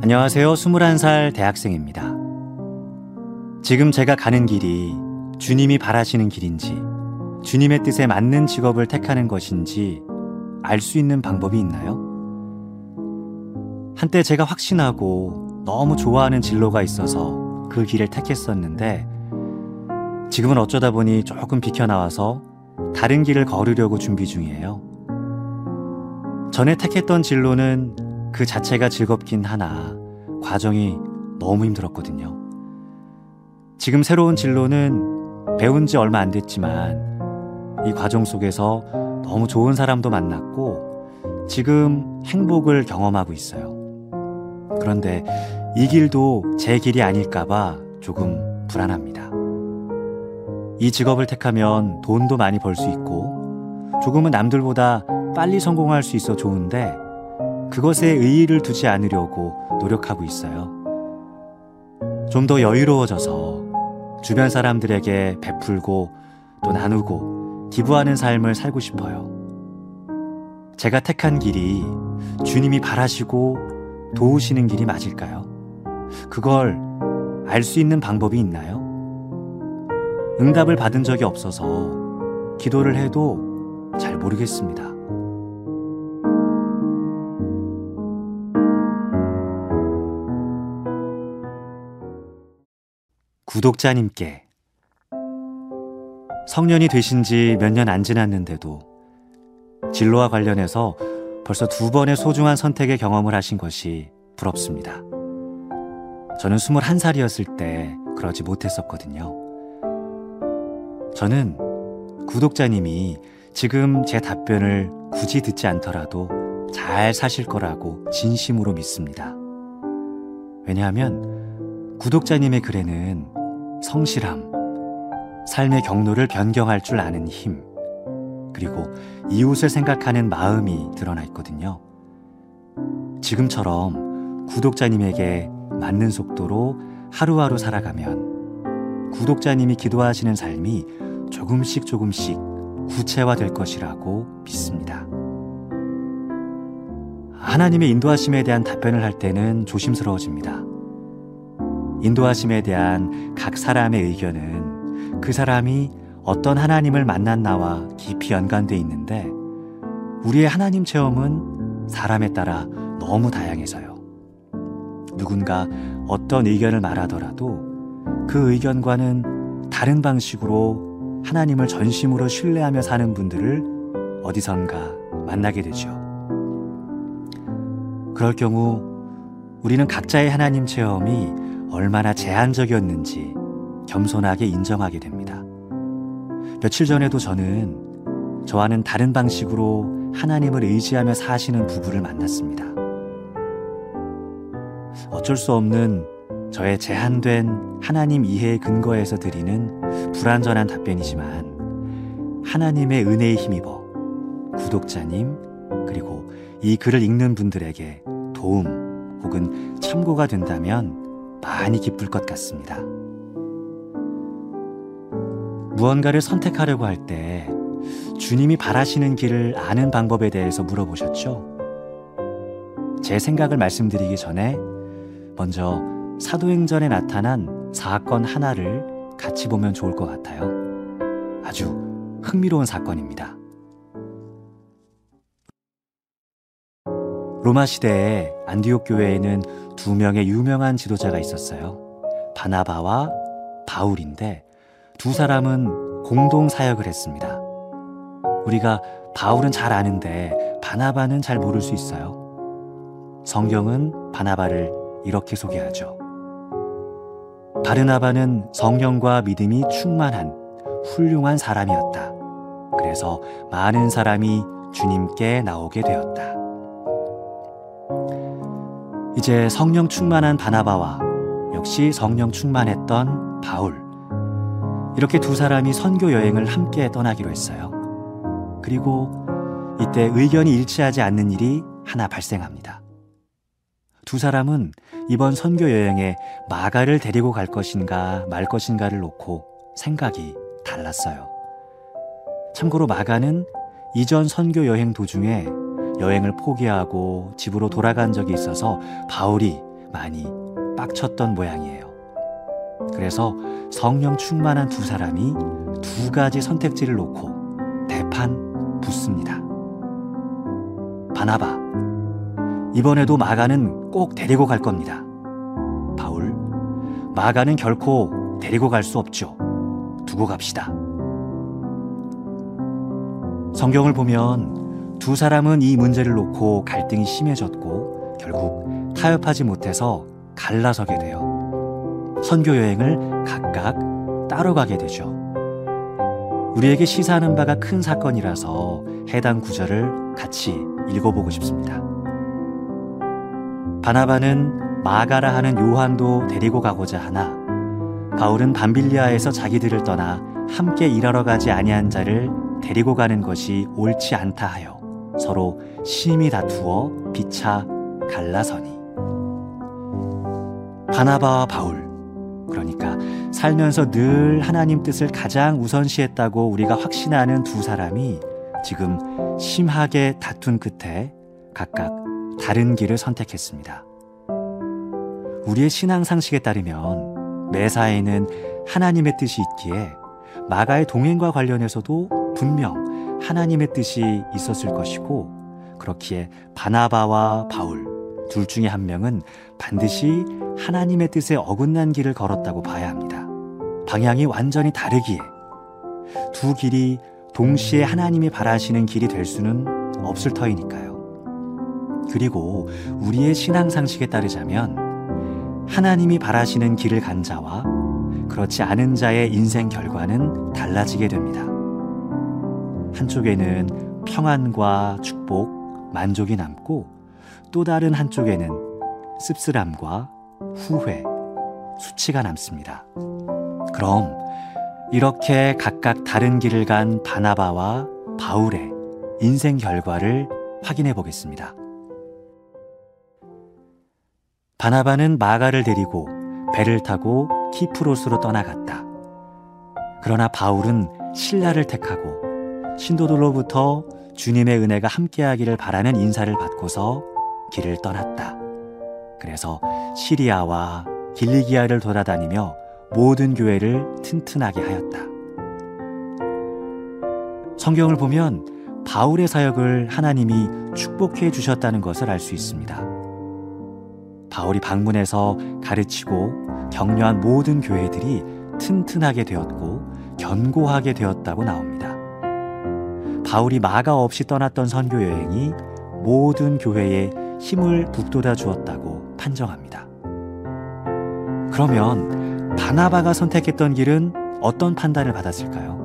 안녕하세요. 21살 대학생입니다. 지금 제가 가는 길이 주님이 바라시는 길인지, 주님의 뜻에 맞는 직업을 택하는 것인지 알 수 있는 방법이 있나요? 한때 제가 확신하고 너무 좋아하는 진로가 있어서 그 길을 택했었는데, 지금은 어쩌다 보니 조금 비켜나와서 다른 길을 걸으려고 준비 중이에요. 전에 택했던 진로는 그 자체가 즐겁긴 하나 과정이 너무 힘들었거든요. 지금 새로운 진로는 배운 지 얼마 안 됐지만 이 과정 속에서 너무 좋은 사람도 만났고 지금 행복을 경험하고 있어요. 그런데 이 길도 제 길이 아닐까봐 조금 불안합니다. 이 직업을 택하면 돈도 많이 벌 수 있고 조금은 남들보다 빨리 성공할 수 있어 좋은데 그것에 의의를 두지 않으려고 노력하고 있어요. 좀 더 여유로워져서 주변 사람들에게 베풀고 또 나누고 기부하는 삶을 살고 싶어요. 제가 택한 길이 주님이 바라시고 도우시는 길이 맞을까요? 그걸 알 수 있는 방법이 있나요? 응답을 받은 적이 없어서 기도를 해도 잘 모르겠습니다. 구독자님께 성년이 되신 지 몇 년 안 지났는데도 진로와 관련해서 벌써 두 번의 소중한 선택의 경험을 하신 것이 부럽습니다. 저는 21살이었을 때 그러지 못했었거든요. 저는 구독자님이 지금 제 답변을 굳이 듣지 않더라도 잘 사실 거라고 진심으로 믿습니다. 왜냐하면 구독자님의 글에는 성실함, 삶의 경로를 변경할 줄 아는 힘, 그리고 이웃을 생각하는 마음이 드러나 있거든요. 지금처럼 구독자님에게 맞는 속도로 하루하루 살아가면 구독자님이 기도하시는 삶이 조금씩 조금씩 구체화될 것이라고 믿습니다. 하나님의 인도하심에 대한 답변을 할 때는 조심스러워집니다. 인도하심에 대한 각 사람의 의견은 그 사람이 어떤 하나님을 만났나와 깊이 연관돼 있는데 우리의 하나님 체험은 사람에 따라 너무 다양해서요. 누군가 어떤 의견을 말하더라도 그 의견과는 다른 방식으로 하나님을 전심으로 신뢰하며 사는 분들을 어디선가 만나게 되죠. 그럴 경우 우리는 각자의 하나님 체험이 얼마나 제한적이었는지 겸손하게 인정하게 됩니다. 며칠 전에도 저는 저와는 다른 방식으로 하나님을 의지하며 사시는 부부를 만났습니다. 어쩔 수 없는 저의 제한된 하나님 이해의 근거에서 드리는 불완전한 답변이지만 하나님의 은혜에 힘입어 구독자님 그리고 이 글을 읽는 분들에게 도움 혹은 참고가 된다면 많이 기쁠 것 같습니다. 무언가를 선택하려고 할 때 주님이 바라시는 길을 아는 방법에 대해서 물어보셨죠? 제 생각을 말씀드리기 전에 먼저 사도행전에 나타난 사건 하나를 같이 보면 좋을 것 같아요. 아주 흥미로운 사건입니다. 로마 시대에 안디옥 교회에는 두 명의 유명한 지도자가 있었어요. 바나바와 바울인데 두 사람은 공동 사역을 했습니다. 우리가 바울은 잘 아는데 바나바는 잘 모를 수 있어요. 성경은 바나바를 이렇게 소개하죠. 바르나바는 성령과 믿음이 충만한 훌륭한 사람이었다. 그래서 많은 사람이 주님께 나오게 되었다. 이제 성령 충만한 바나바와 역시 성령 충만했던 바울. 이렇게 두 사람이 선교 여행을 함께 떠나기로 했어요. 그리고 이때 의견이 일치하지 않는 일이 하나 발생합니다. 두 사람은 이번 선교 여행에 마가를 데리고 갈 것인가 말 것인가를 놓고 생각이 달랐어요. 참고로 마가는 이전 선교 여행 도중에 여행을 포기하고 집으로 돌아간 적이 있어서 바울이 많이 빡쳤던 모양이에요. 그래서 성령 충만한 두 사람이 두 가지 선택지를 놓고 대판 붙습니다. 바나바, 이번에도 마가는 꼭 데리고 갈 겁니다. 바울, 마가는 결코 데리고 갈 수 없죠. 두고 갑시다. 성경을 보면 두 사람은 이 문제를 놓고 갈등이 심해졌고 결국 타협하지 못해서 갈라서게 돼요. 선교 여행을 각각 따로 가게 되죠. 우리에게 시사하는 바가 큰 사건이라서 해당 구절을 같이 읽어보고 싶습니다. 바나바는 마가라 하는 요한도 데리고 가고자 하나 바울은 밤빌리아에서 자기들을 떠나 함께 일하러 가지 아니한 자를 데리고 가는 것이 옳지 않다 하여 서로 심히 다투어 비차 갈라서니 바나바와 바울 그러니까 살면서 늘 하나님 뜻을 가장 우선시했다고 우리가 확신하는 두 사람이 지금 심하게 다툰 끝에 각각 다른 길을 선택했습니다. 우리의 신앙 상식에 따르면 매사에는 하나님의 뜻이 있기에 마가의 동행과 관련해서도 분명 하나님의 뜻이 있었을 것이고 그렇기에 바나바와 바울 둘 중에 한 명은 반드시 하나님의 뜻에 어긋난 길을 걸었다고 봐야 합니다. 방향이 완전히 다르기에 두 길이 동시에 하나님이 바라시는 길이 될 수는 없을 터이니까요. 그리고 우리의 신앙 상식에 따르자면 하나님이 바라시는 길을 간 자와 그렇지 않은 자의 인생 결과는 달라지게 됩니다. 한쪽에는 평안과 축복, 만족이 남고 또 다른 한쪽에는 씁쓸함과 후회, 수치가 남습니다. 그럼 이렇게 각각 다른 길을 간 바나바와 바울의 인생 결과를 확인해 보겠습니다. 바나바는 마가를 데리고 배를 타고 키프로스로 떠나갔다. 그러나 바울은 신라를 택하고 신도들로부터 주님의 은혜가 함께하기를 바라는 인사를 받고서 길을 떠났다. 그래서 시리아와 길리기아를 돌아다니며 모든 교회를 튼튼하게 하였다. 성경을 보면 바울의 사역을 하나님이 축복해 주셨다는 것을 알 수 있습니다. 바울이 방문해서 가르치고 격려한 모든 교회들이 튼튼하게 되었고 견고하게 되었다고 나옵니다. 바울이 마가 없이 떠났던 선교 여행이 모든 교회에 힘을 북돋아 주었다고 판정합니다. 그러면 바나바가 선택했던 길은 어떤 판단을 받았을까요?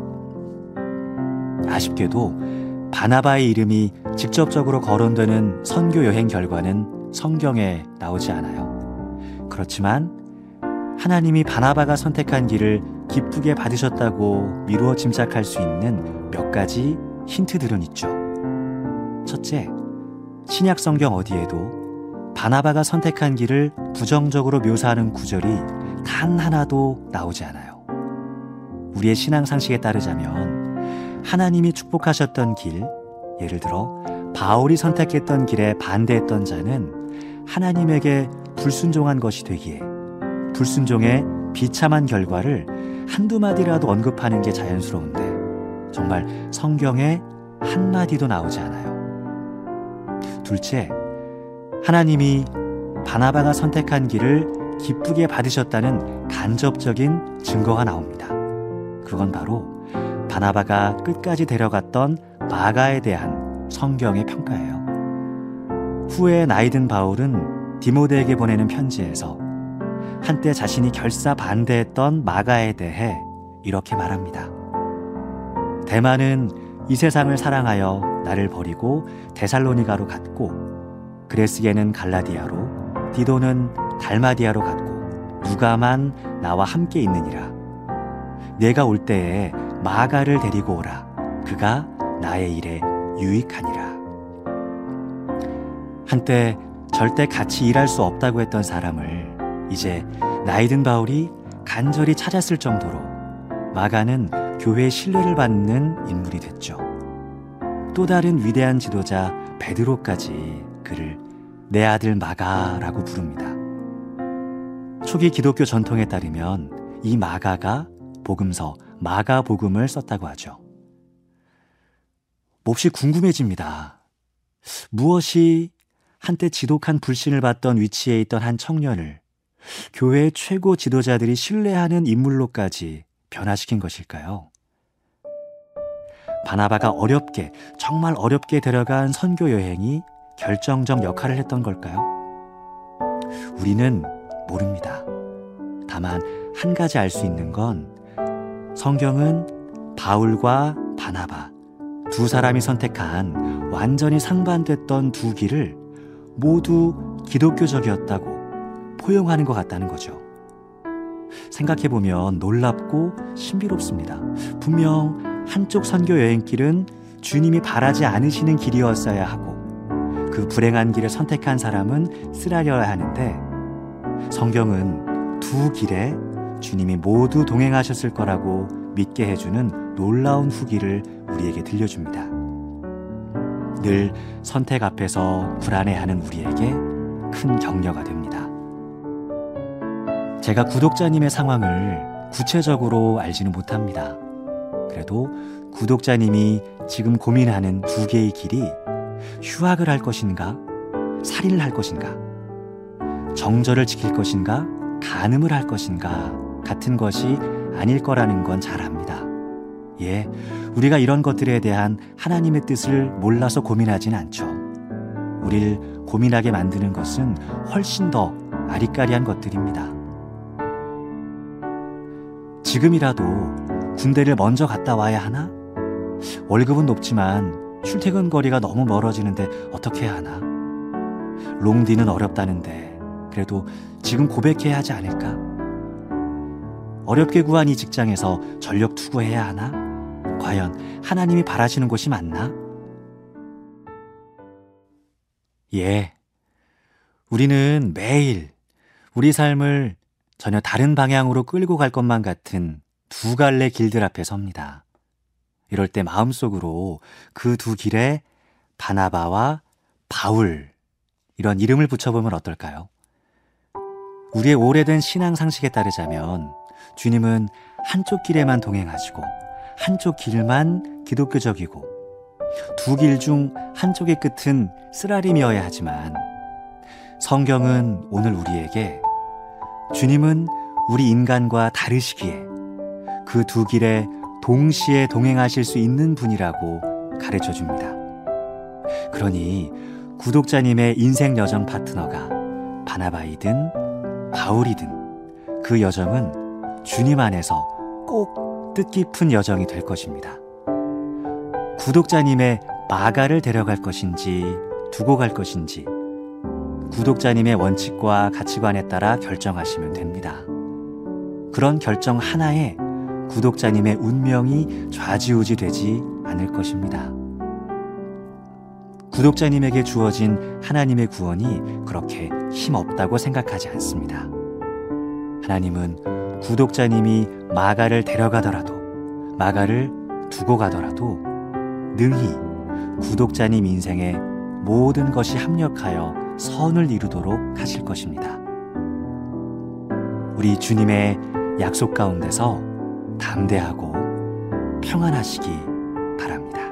아쉽게도 바나바의 이름이 직접적으로 거론되는 선교 여행 결과는 성경에 나오지 않아요. 그렇지만 하나님이 바나바가 선택한 길을 기쁘게 받으셨다고 미루어 짐작할 수 있는 몇 가지 힌트들은 있죠. 첫째, 신약 성경 어디에도 바나바가 선택한 길을 부정적으로 묘사하는 구절이 단 하나도 나오지 않아요. 우리의 신앙 상식에 따르자면 하나님이 축복하셨던 길, 예를 들어 바울이 선택했던 길에 반대했던 자는 하나님에게 불순종한 것이 되기에 불순종의 비참한 결과를 한두 마디라도 언급하는 게 자연스러운데 정말 성경에 한마디도 나오지 않아요. 둘째, 하나님이 바나바가 선택한 길을 기쁘게 받으셨다는 간접적인 증거가 나옵니다. 그건 바로 바나바가 끝까지 데려갔던 마가에 대한 성경의 평가예요. 후에 나이든 바울은 디모데에게 보내는 편지에서 한때 자신이 결사 반대했던 마가에 대해 이렇게 말합니다. 대만은 이 세상을 사랑하여 나를 버리고 데살로니가로 갔고 그레스게는 갈라디아로 디도는 달마디아로 갔고 누가만 나와 함께 있느니라. 내가 올 때에 마가를 데리고 오라. 그가 나의 일에 유익하니라. 한때 절대 같이 일할 수 없다고 했던 사람을 이제 나이든 바울이 간절히 찾았을 정도로 마가는 교회의 신뢰를 받는 인물이 됐죠. 또 다른 위대한 지도자 베드로까지 그를 내 아들 마가라고 부릅니다. 초기 기독교 전통에 따르면 이 마가가 복음서 마가복음을 썼다고 하죠. 몹시 궁금해집니다. 무엇이 한때 지독한 불신을 받던 위치에 있던 한 청년을 교회의 최고 지도자들이 신뢰하는 인물로까지 변화시킨 것일까요? 바나바가 어렵게, 정말 어렵게 데려간 선교 여행이 결정적 역할을 했던 걸까요? 우리는 모릅니다. 다만 한 가지 알 수 있는 건 성경은 바울과 바나바 두 사람이 선택한 완전히 상반됐던 두 길을 모두 기독교적이었다고 포용하는 것 같다는 거죠. 생각해보면 놀랍고 신비롭습니다. 분명 한쪽 선교 여행길은 주님이 바라지 않으시는 길이었어야 하고 그 불행한 길을 선택한 사람은 쓰라려야 하는데 성경은 두 길에 주님이 모두 동행하셨을 거라고 믿게 해주는 놀라운 후기를 우리에게 들려줍니다. 늘 선택 앞에서 불안해하는 우리에게 큰 격려가 됩니다. 제가 구독자님의 상황을 구체적으로 알지는 못합니다. 그래도 구독자님이 지금 고민하는 두 개의 길이 휴학을 할 것인가, 살인을 할 것인가, 정절을 지킬 것인가, 간음을 할 것인가 같은 것이 아닐 거라는 건 잘 압니다. 예, 우리가 이런 것들에 대한 하나님의 뜻을 몰라서 고민하진 않죠. 우릴 고민하게 만드는 것은 훨씬 더 아리까리한 것들입니다. 지금이라도 군대를 먼저 갔다 와야 하나? 월급은 높지만 출퇴근 거리가 너무 멀어지는데 어떻게 해야 하나? 롱디는 어렵다는데 그래도 지금 고백해야 하지 않을까? 어렵게 구한 이 직장에서 전력 투구해야 하나? 과연 하나님이 바라시는 곳이 맞나? 예. 우리는 매일 우리 삶을 전혀 다른 방향으로 끌고 갈 것만 같은 두 갈래 길들 앞에 섭니다. 이럴 때 마음속으로 그 두 길에 바나바와 바울 이런 이름을 붙여보면 어떨까요? 우리의 오래된 신앙 상식에 따르자면 주님은 한쪽 길에만 동행하시고 한쪽 길만 기독교적이고 두 길 중 한쪽의 끝은 쓰라림이어야 하지만 성경은 오늘 우리에게 주님은 우리 인간과 다르시기에 그 두 길에 동시에 동행하실 수 있는 분이라고 가르쳐 줍니다. 그러니 구독자님의 인생 여정 파트너가 바나바이든 바울이든 그 여정은 주님 안에서 꼭 뜻깊은 여정이 될 것입니다. 구독자님의 마가를 데려갈 것인지 두고 갈 것인지 구독자님의 원칙과 가치관에 따라 결정하시면 됩니다. 그런 결정 하나에 구독자님의 운명이 좌지우지 되지 않을 것입니다. 구독자님에게 주어진 하나님의 구원이 그렇게 힘없다고 생각하지 않습니다. 하나님은 구독자님이 마가를 데려가더라도, 마가를 두고 가더라도 능히 구독자님 인생에 모든 것이 합력하여 선을 이루도록 하실 것입니다. 우리 주님의 약속 가운데서 담대하고 평안하시기 바랍니다.